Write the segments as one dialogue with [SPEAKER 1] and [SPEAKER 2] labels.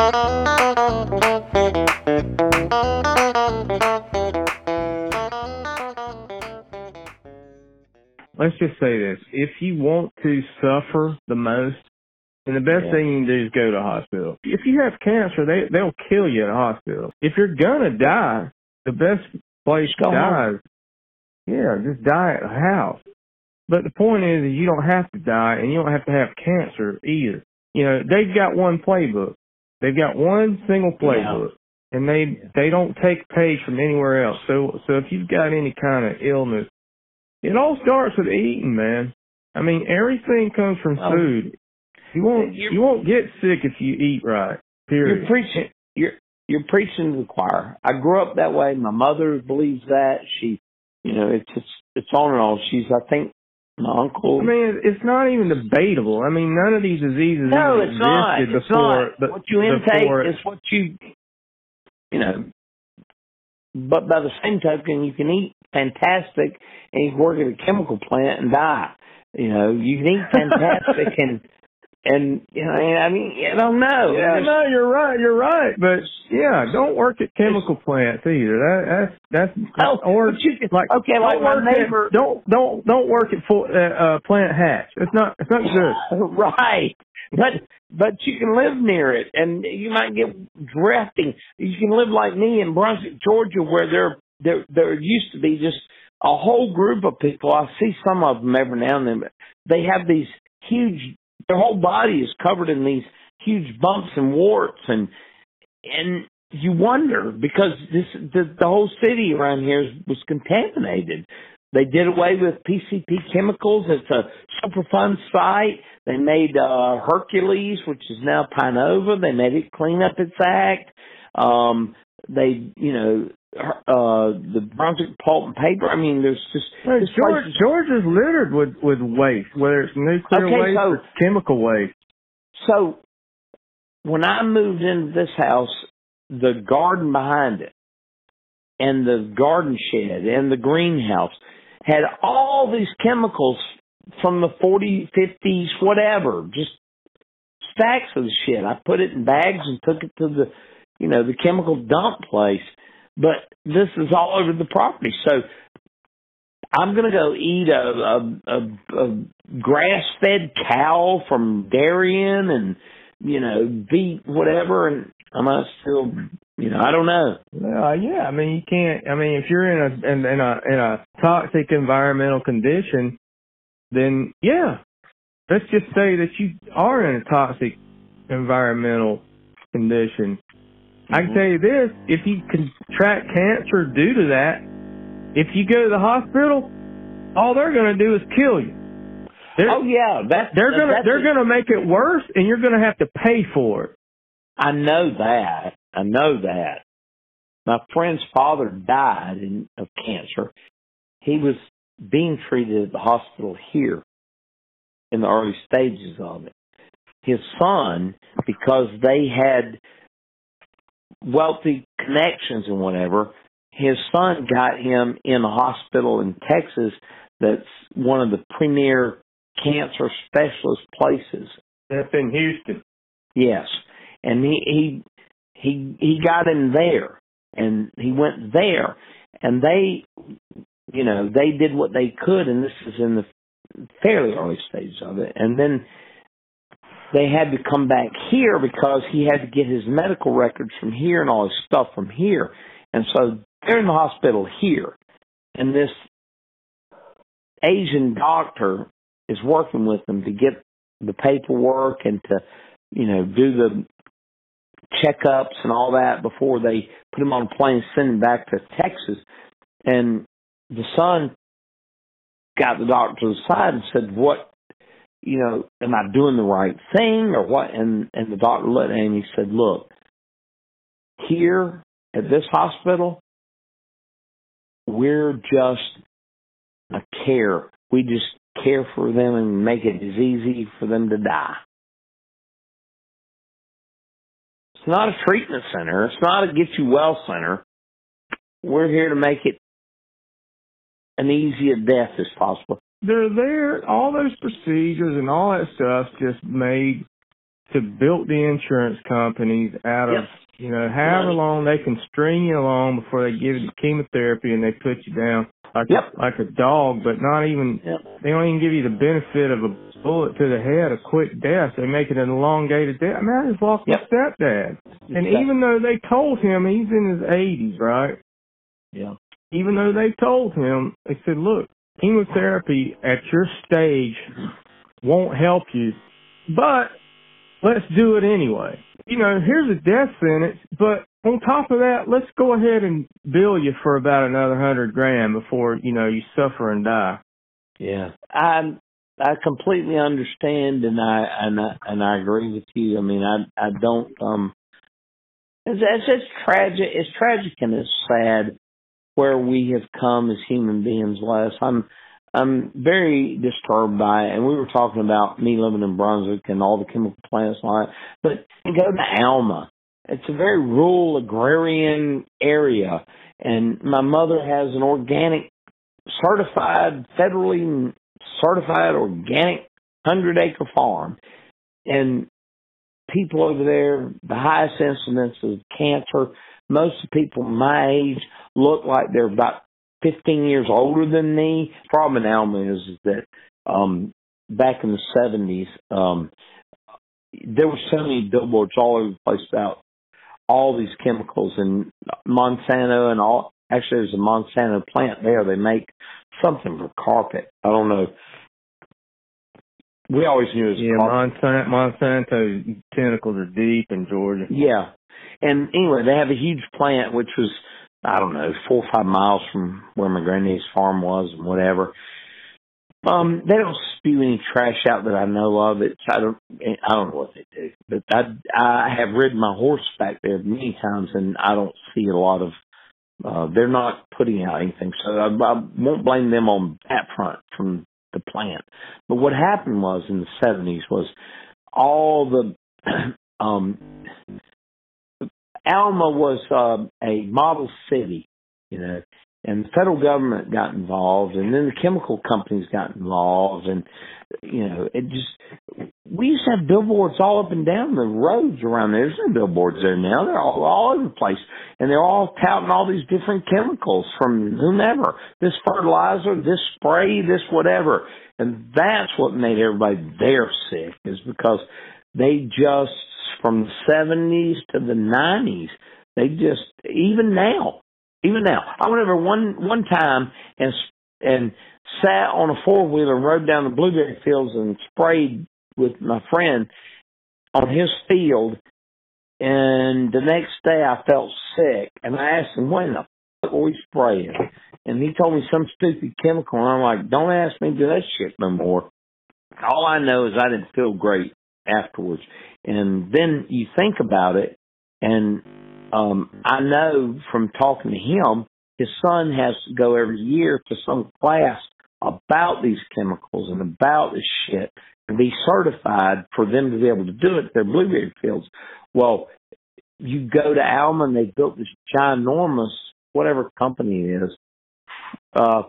[SPEAKER 1] Let's just say this. If you want to suffer the most, and the best
[SPEAKER 2] Yeah.
[SPEAKER 1] thing you can do is go to a hospital. If you have cancer, they they'll kill you in a hospital. If you're gonna die, the best place to die is yeah, just die at a house. But the point is, is you don't have to die, and you don't have to have cancer either. You know, they've got one playbook. They've got one single playbook, and they they don't take a page from anywhere else. So so if you've got any kind of illness, it all starts with eating, man. I mean, everything comes from
[SPEAKER 2] Oh.
[SPEAKER 1] food. You won't you won't get sick if you eat right. Period.
[SPEAKER 2] You're preaching. You're you're preaching to the choir. I grew up that way. My mother believes that. She, you know, it's it's it's on and on. She's, I think, my uncle.
[SPEAKER 1] I mean, it's not even debatable. I mean, none of these diseases
[SPEAKER 2] no, it's not. It's
[SPEAKER 1] before.
[SPEAKER 2] not. What you intake is what you, you know. But by the same token, you can eat fantastic and you can work at a chemical plant and die. You know, you can eat fantastic and and you know, I mean, I don't know.
[SPEAKER 1] Yeah, no, you're right. You're right. But yeah, don't work at chemical plants either. That, that's that's
[SPEAKER 2] Oh,
[SPEAKER 1] or
[SPEAKER 2] you
[SPEAKER 1] like
[SPEAKER 2] okay, like
[SPEAKER 1] don't
[SPEAKER 2] my
[SPEAKER 1] work at- don't don't don't work at full, uh, uh, plant hatch. It's not it's not good.
[SPEAKER 2] right. But but you can live near it, and you might get drafting. You can live like me in Brunswick, Georgia, where there there there used to be just a whole group of people. I see some of them every now and then. But they have these huge. Their whole body is covered in these huge bumps and warts, and and you wonder because this the, the whole city around here is, was contaminated. They did away with PCP chemicals. It's a Superfund site. They made uh, Hercules, which is now Pinova. They made it clean up its act. Um, they, you know, uh, the Brunswick Pulp and Paper. I mean, there's just
[SPEAKER 1] Hey,
[SPEAKER 2] this
[SPEAKER 1] George,
[SPEAKER 2] is-
[SPEAKER 1] littered with with waste, whether it's nuclear
[SPEAKER 2] Okay,
[SPEAKER 1] waste
[SPEAKER 2] so-
[SPEAKER 1] or chemical waste.
[SPEAKER 2] So when I moved into this house, the garden behind it and the garden shed and the greenhouse had all these chemicals from the 40s, 50s, whatever, just stacks of shit. I put it in bags and took it to the, you know, the chemical dump place. But this is all over the property. So I'm going to go eat a, a, a, a grass fed cow from Darien and, you know, beat whatever. And I might still, you know, I don't know.
[SPEAKER 1] Uh, yeah, I mean you can't. I mean if you're in a in, in a in a toxic environmental condition, then yeah, let's just say that you are in a toxic environmental condition. I can mm-hmm. tell you this: if you contract cancer due to that, if you go to the hospital, all they're going to do is kill you. They're,
[SPEAKER 2] Oh yeah, that's
[SPEAKER 1] they're gonna they're gonna make it worse, and you're gonna have to pay for it.
[SPEAKER 2] I know that. I know that. My friend's father died in, of cancer. He was being treated at the hospital here in the early stages of it. His son, because they had wealthy connections and whatever, his son got him in a hospital in Texas that's one of the premier cancer specialist places.
[SPEAKER 1] That's in Houston.
[SPEAKER 2] Yes, and he he he he got him there, and he went there, and they, you know, they did what they could, and this is in the fairly early stages of it, and then they had to come back here because he had to get his medical records from here and all his stuff from here, and so they're in the hospital here, and this Asian doctor is working with them to get the paperwork and to you know, do the checkups and all that before they put him on a plane and send him back to Texas. And the son got the doctor to the side and said, "What, you know, am I doing the right thing or what?" And and the doctor looked at him. He said, "Look, here at this hospital, we're just a care. We just care for them and make it as easy for them to die." It's not a treatment center. It's not a get you well center. We're here to make it an easy death as possible.
[SPEAKER 1] They're there. All those procedures and all that stuff just made to bilk the insurance companies out of
[SPEAKER 2] Yep.
[SPEAKER 1] you know however long they can string you along before they give you chemotherapy and they put you down like
[SPEAKER 2] Yep.
[SPEAKER 1] like a dog, but not even
[SPEAKER 2] Yep.
[SPEAKER 1] they don't even give you the benefit of a bullet to the head, a quick death. They make it an elongated death. I mean, I just lost
[SPEAKER 2] Yep.
[SPEAKER 1] my stepdad, and even though they told him he's in his 80s, right?
[SPEAKER 2] yeah.
[SPEAKER 1] even though they told him, they said, look, chemotherapy at your stage won't help you, but let's do it anyway. You know, here's a death sentence, but on top of that, let's go ahead and bill you for about another hundred grand before, you know, you suffer and die.
[SPEAKER 2] Yeah, I I completely understand, and I and I and I agree with you. I mean, I I don't um. It's, it's it's tragic. It's tragic and it's sad where we have come as human beings. Les, I'm I'm very disturbed by it. And we were talking about me living in Brunswick and all the chemical plants and all. But go to Alma. It's a very rural agrarian area, and my mother has an organic certified, federally certified organic hundred acre farm. And people over there, the highest incidence of cancer, most people my age look like they're about 15 years older than me. Problem in Alma is, is that, um, back in the 70s, um, there were so many billboards all over the place about all these chemicals and Monsanto and all. Actually, there's a Monsanto plant there. They make something for carpet. I don't know. We always knew it was
[SPEAKER 1] Yeah,
[SPEAKER 2] carpet.
[SPEAKER 1] Monsanto, Monsanto tentacles are deep in Georgia.
[SPEAKER 2] Yeah. And anyway, they have a huge plant which was I don't know, four or five miles from where my granddad's farm was and whatever. Um, they don't spew any trash out that I know of. It's I don't I don't know what they do, but I I have ridden my horse back there many times, and I don't see a lot of. Uh, they're not putting out anything, so I, I won't blame them on that front from the plant. But what happened was in the seventies was all the um Alma was uh, a model city, you know, and the federal government got involved, and then the chemical companies got involved, and you know, it just we used to have billboards all up and down the roads around there. There's no billboards there now; they're all all over the place, and they're all touting all these different chemicals from whomever, this fertilizer, this spray, this whatever, and that's what made everybody there sick, is because they just from the 70s to the 90s. They just even now, even now. I went over one one time and and sat on a four wheeler rode down the blueberry fields and sprayed with my friend on his field. And the next day I felt sick, and I asked him, "What in the fuck were we spraying?" And he told me some stupid chemical, and I'm like, "Don't ask me to do that shit no more." All I know is I didn't feel great afterwards. And then you think about it, and um, I know from talking to him, his son has to go every year to some class about these chemicals and about this shit and be certified for them to be able to do it at their blueberry fields. Well, you go to Alma and they built this ginormous, whatever company it is, uh,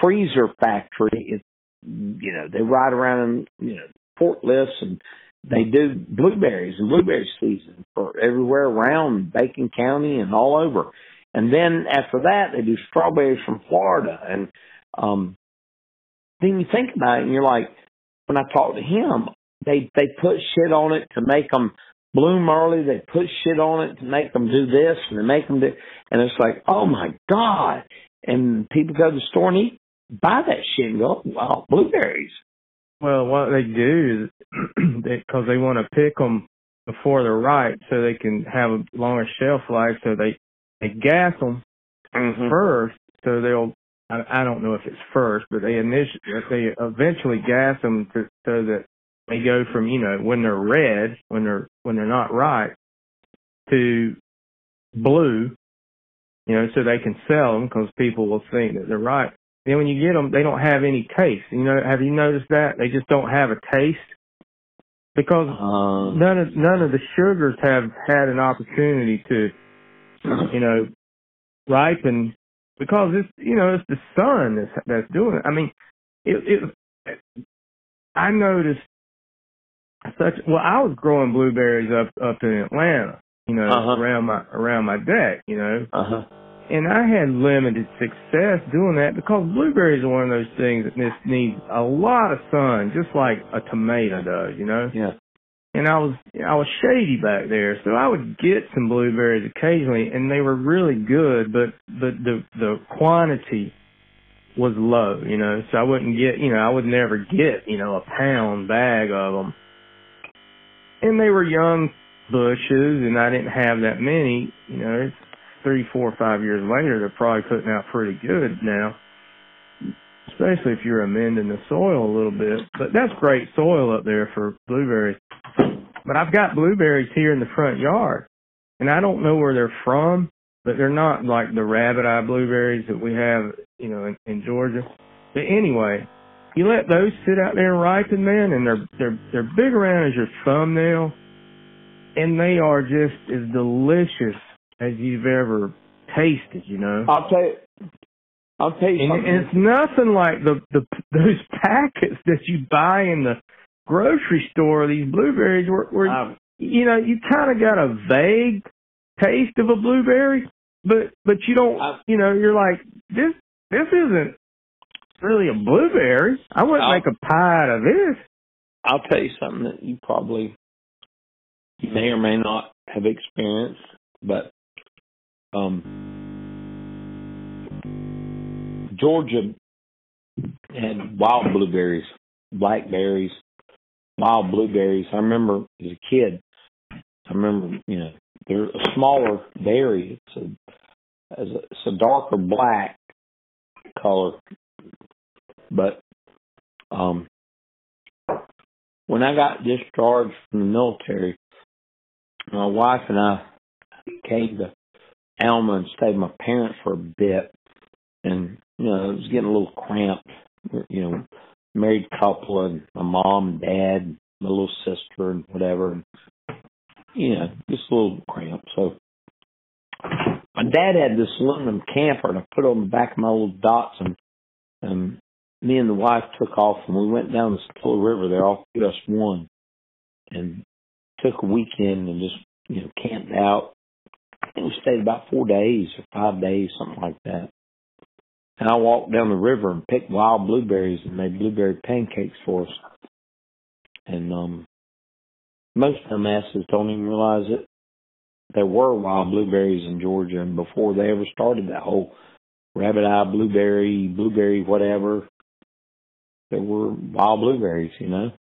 [SPEAKER 2] freezer factory. It, you know, they ride around in, you know, forklifts and they do blueberries and blueberry season for everywhere around Bacon County and all over. And then after that, they do strawberries from Florida. And um, then you think about it, and you're like, when I talk to him, they they put shit on it to make them bloom early. They put shit on it to make them do this, and they make them do. And it's like, oh my god! And people go to the store and eat, buy that shit and go, wow, blueberries.
[SPEAKER 1] Well, what they do is because they, want to pick them before they're ripe, so they can have a longer shelf life. So they they gas them
[SPEAKER 2] Mm-hmm.
[SPEAKER 1] first, so they'll. I, I don't know if it's first, but they initially they eventually gas them to, so that they go from you know when they're red, when they're when they're not ripe, to blue. You know, so they can sell them because people will think that they're ripe. Then when you get them, they don't have any taste. You know, have you noticed that they just don't have a taste because
[SPEAKER 2] Uh,
[SPEAKER 1] none of none of the sugars have had an opportunity to you know ripen because it's you know it's the sun that's that's doing it. I mean, it, it I noticed such well I was growing blueberries up up in Atlanta, you know,
[SPEAKER 2] Uh-huh.
[SPEAKER 1] around my around my deck, you know.
[SPEAKER 2] Uh huh.
[SPEAKER 1] And I had limited success doing that because blueberries are one of those things that just needs a lot of sun, just like a tomato does, you know.
[SPEAKER 2] Yeah.
[SPEAKER 1] And I was I was shady back there, so I would get some blueberries occasionally, and they were really good, but but the the quantity was low, you know. So I wouldn't get, you know, I would never get, you know, a pound bag of them. And they were young bushes, and I didn't have that many, you know. It's three, four, five years later, they're probably putting out pretty good now. Especially if you're amending the soil a little bit. But that's great soil up there for blueberries. But I've got blueberries here in the front yard. And I don't know where they're from, but they're not like the rabbit eye blueberries that we have, you know, in, in Georgia. But anyway, you let those sit out there and ripen, man, and they're they're they're big around as your thumbnail, and they are just as delicious as you've ever tasted, you know.
[SPEAKER 2] I'll tell you. I'll tell you
[SPEAKER 1] And,
[SPEAKER 2] something.
[SPEAKER 1] and it's nothing like the the those packets that you buy in the grocery store. These blueberries, where, where
[SPEAKER 2] I've-
[SPEAKER 1] you know you kind of got a vague taste of a blueberry, but but you don't.
[SPEAKER 2] I've-
[SPEAKER 1] You know, you're like this. This isn't really a blueberry. I wouldn't
[SPEAKER 2] I'll-
[SPEAKER 1] make a pie out of this.
[SPEAKER 2] I'll tell you something that you probably may or may not have experienced, but um, Georgia had wild blueberries, blackberries, wild blueberries. I remember as a kid, I remember you know they're a smaller berry. It's a, as a it's a darker black color, but um when I got discharged from the military, my wife and I came to Alma and stayed with my parents for a bit. And, you know, it was getting a little cramped. You know, married couple and my mom dad, my little sister and whatever. You know, just a little cramped. So my dad had this aluminum camper and I put it on the back of my little Datsun and me and the wife took off and we went down the Satilla River there off US one and took a weekend and just, you know, camped out. I think we stayed about four days or five days, something like that. And I walked down the river and picked wild blueberries and made blueberry pancakes for us. And um most of them asses don't even realize that there were wild blueberries in Georgia and before they ever started that whole rabbit eye blueberry, blueberry whatever, there were wild blueberries, you know.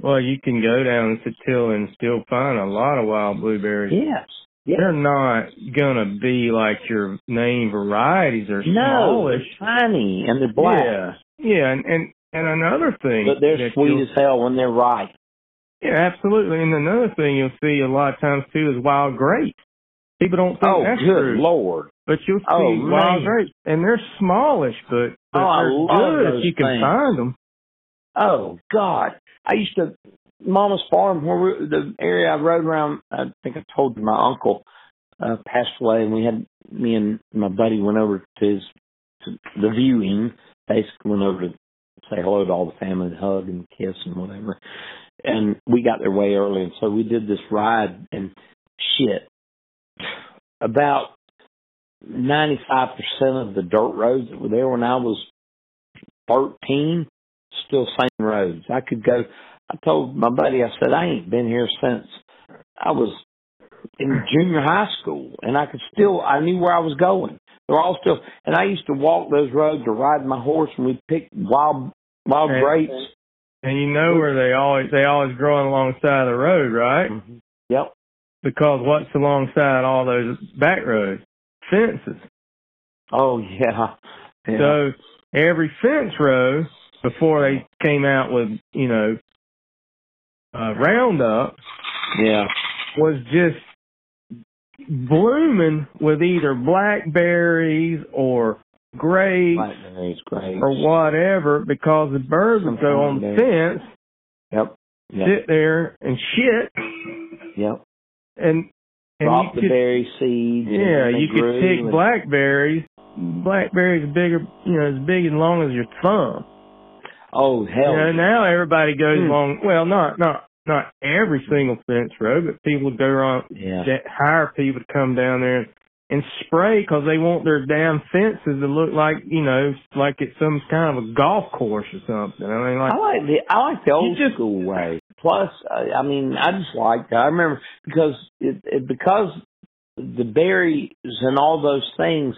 [SPEAKER 1] Well, you can go down to Till and still find a lot of wild blueberries.
[SPEAKER 2] Yes.
[SPEAKER 1] They're not gonna be like your name varieties. They're
[SPEAKER 2] No,
[SPEAKER 1] smallish.
[SPEAKER 2] they're tiny and they're black,
[SPEAKER 1] Yeah, yeah, and and and another thing,
[SPEAKER 2] but they're sweet as hell when they're ripe.
[SPEAKER 1] Yeah, absolutely. And another thing you'll see a lot of times too is wild grapes. People don't think
[SPEAKER 2] Oh,
[SPEAKER 1] that's
[SPEAKER 2] good
[SPEAKER 1] true,
[SPEAKER 2] lord!
[SPEAKER 1] but you'll oh, see
[SPEAKER 2] Oh,
[SPEAKER 1] wild
[SPEAKER 2] man.
[SPEAKER 1] grapes, and they're smallish, but, but
[SPEAKER 2] Oh,
[SPEAKER 1] they're
[SPEAKER 2] love
[SPEAKER 1] good if you can find them.
[SPEAKER 2] Oh God! I used to Mama's farm where we, the area I rode around. I think I told you my uncle uh, passed away, and we had me and my buddy went over to his to the viewing. Basically, went over to say hello to all the family, hug and kiss and whatever. And we got there way early, and so we did this ride and shit. About ninety five percent of the dirt roads that were there when I was thirteen still same roads. I could go. I told my buddy, I said, I ain't been here since I was in junior high school, and I could still, I knew where I was going. They're all still, and I used to walk those roads or ride my horse, and we'd pick wild, wild
[SPEAKER 1] And-
[SPEAKER 2] grapes.
[SPEAKER 1] And you know where they always they always growing alongside the road, right? Mm-hmm.
[SPEAKER 2] Yep.
[SPEAKER 1] Because what's alongside all those back roads? Fences.
[SPEAKER 2] Oh yeah. yeah.
[SPEAKER 1] So every fence row before they came out with you know uh, Roundup
[SPEAKER 2] yeah.
[SPEAKER 1] was just blooming with either blackberries or grapes
[SPEAKER 2] Blackberries, grapes.
[SPEAKER 1] or whatever because the birds would go on the fence,
[SPEAKER 2] Yep. Yep.
[SPEAKER 1] sit there and shit,
[SPEAKER 2] Yep.
[SPEAKER 1] and and
[SPEAKER 2] Drop the
[SPEAKER 1] could,
[SPEAKER 2] berry seeds.
[SPEAKER 1] yeah, you could pick
[SPEAKER 2] and-
[SPEAKER 1] blackberries. Blackberries bigger, you know, as big and long as your thumb.
[SPEAKER 2] Oh hell.
[SPEAKER 1] You know, now everybody goes
[SPEAKER 2] Hmm.
[SPEAKER 1] along. Well, not not not every single fence row, but people go around
[SPEAKER 2] Yeah.
[SPEAKER 1] that hire people to come down there and, and spray because they want their damn fences to look like you know like it's some kind of a golf course or something. I mean, like
[SPEAKER 2] I like the I like the old
[SPEAKER 1] just-
[SPEAKER 2] school way. Plus, uh, I mean, I just like I remember because it, it because the berries and all those things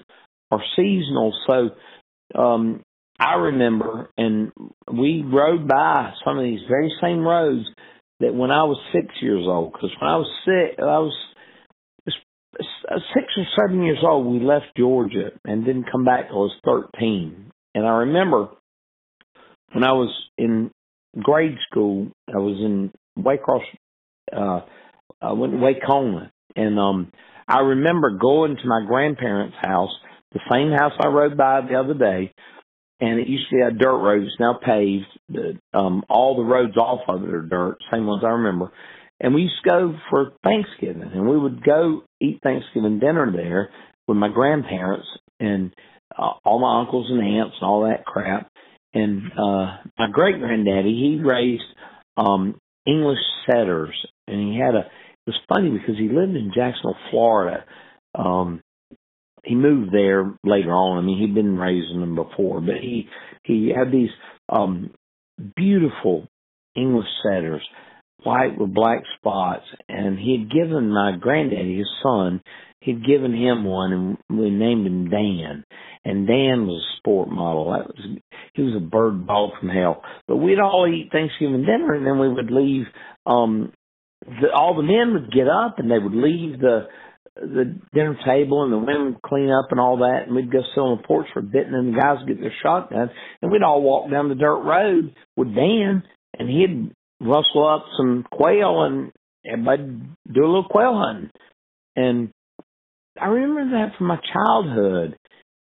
[SPEAKER 2] are seasonal. So, um, I remember, and we rode by some of these very same roads that when I was six years old. Because when I was six, I was six or seven years old. We left Georgia and didn't come back till I was thirteen. And I remember when I was in grade school, I was in Waycross, uh, I went to Wacona, and um, I remember going to my grandparents' house, the same house I rode by the other day, and it used to be a dirt road. It's now paved. The, um, all the roads off of it are dirt, same ones I remember. And we used to go for Thanksgiving, and we would go eat Thanksgiving dinner there with my grandparents and uh, all my uncles and aunts and all that crap. And uh my great granddaddy, he raised um English setters, and he had a. It was funny because he lived in Jacksonville, Florida. Um, he moved there later on. I mean, he'd been raising them before, but he he had these um beautiful English setters, white with black spots, and he had given my granddaddy, his son, he'd given him one, and we named him Dan. And Dan was a sport model. That was he was a bird dog from hell. But we'd all eat Thanksgiving dinner, and then we would leave. Um, the, all the men would get up, and they would leave the the dinner table, and the women would clean up and all that, and we'd go sit on the porch for a bit, and then the guys would get their shotgun, and we'd all walk down the dirt road with Dan, and he'd rustle up some quail, and everybody do a little quail hunting, and I remember that from my childhood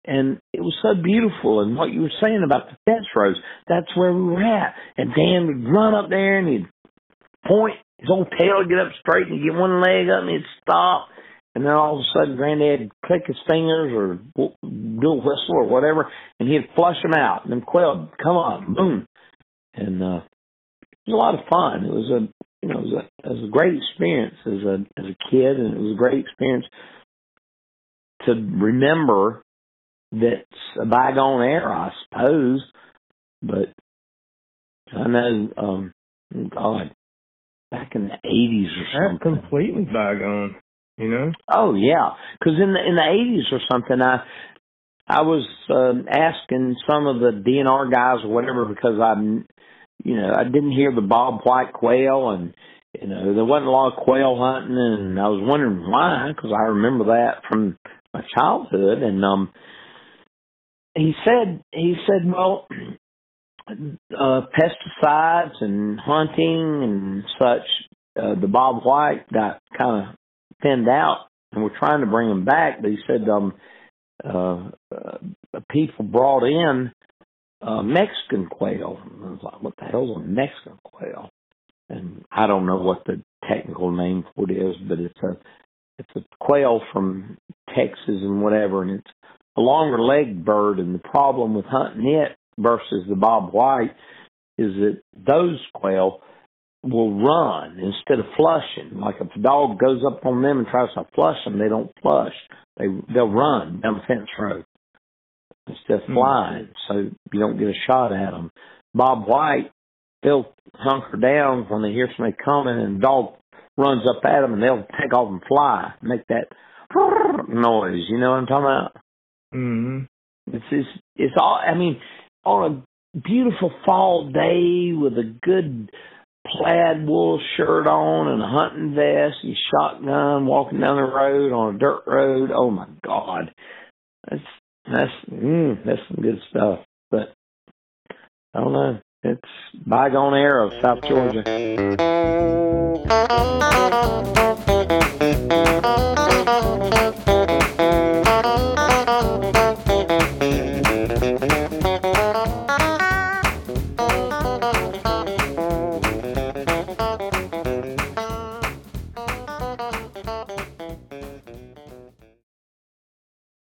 [SPEAKER 2] and it was so beautiful. And what you were saying about the fence rows, that's where we were at. And Dan would run up there and he'd point his old tail would get up straight and he'd get one leg up and he'd stop. And then all of a sudden, Granddad would click his fingers or do a whistle or whatever, and he'd flush them out. And then quail would come on, boom. And uh, it was a lot of fun. It was a you know it was a, it was a great experience as a as a kid, and it was a great experience to remember that's a bygone era, I suppose. But I know, um, God, back in the eighties or
[SPEAKER 1] that's
[SPEAKER 2] something.
[SPEAKER 1] completely bygone. You know.
[SPEAKER 2] Oh yeah, because in the in the eighties or something, I I was um, asking some of the DNR guys or whatever because I'm, you know, I didn't hear the Bob White quail and. You know, there wasn't a lot of quail hunting, and I was wondering why, because I remember that from my childhood. And um, he said he said well uh pesticides and hunting and such uh, the bob white got kind of thinned out and we're trying to bring him back but he said um uh, uh people brought in uh mexican quail. And I was like what the hell's a mexican quail? And i don't know what the technical name for it is but it's a it's a quail from texas and whatever and it's a longer legged bird, and the problem with hunting it versus the bob white is that those quail will run instead of flushing. Like if a dog goes up on them and tries to flush them, they don't flush. They they'll run down the fence road instead of flying, so you don't get a shot at them. Bob white, they'll hunker down when they hear somebody coming, and the dog runs up at them, and they'll take off and fly, make that noise. You know what I'm talking about?
[SPEAKER 1] Mm-hmm.
[SPEAKER 2] It's just, it's all. I mean, on a beautiful fall day with a good plaid wool shirt on and a hunting vest and shotgun, walking down the road on a dirt road. Oh my God, that's that's mm, that's some good stuff. But I don't know. It's bygone era of South Georgia.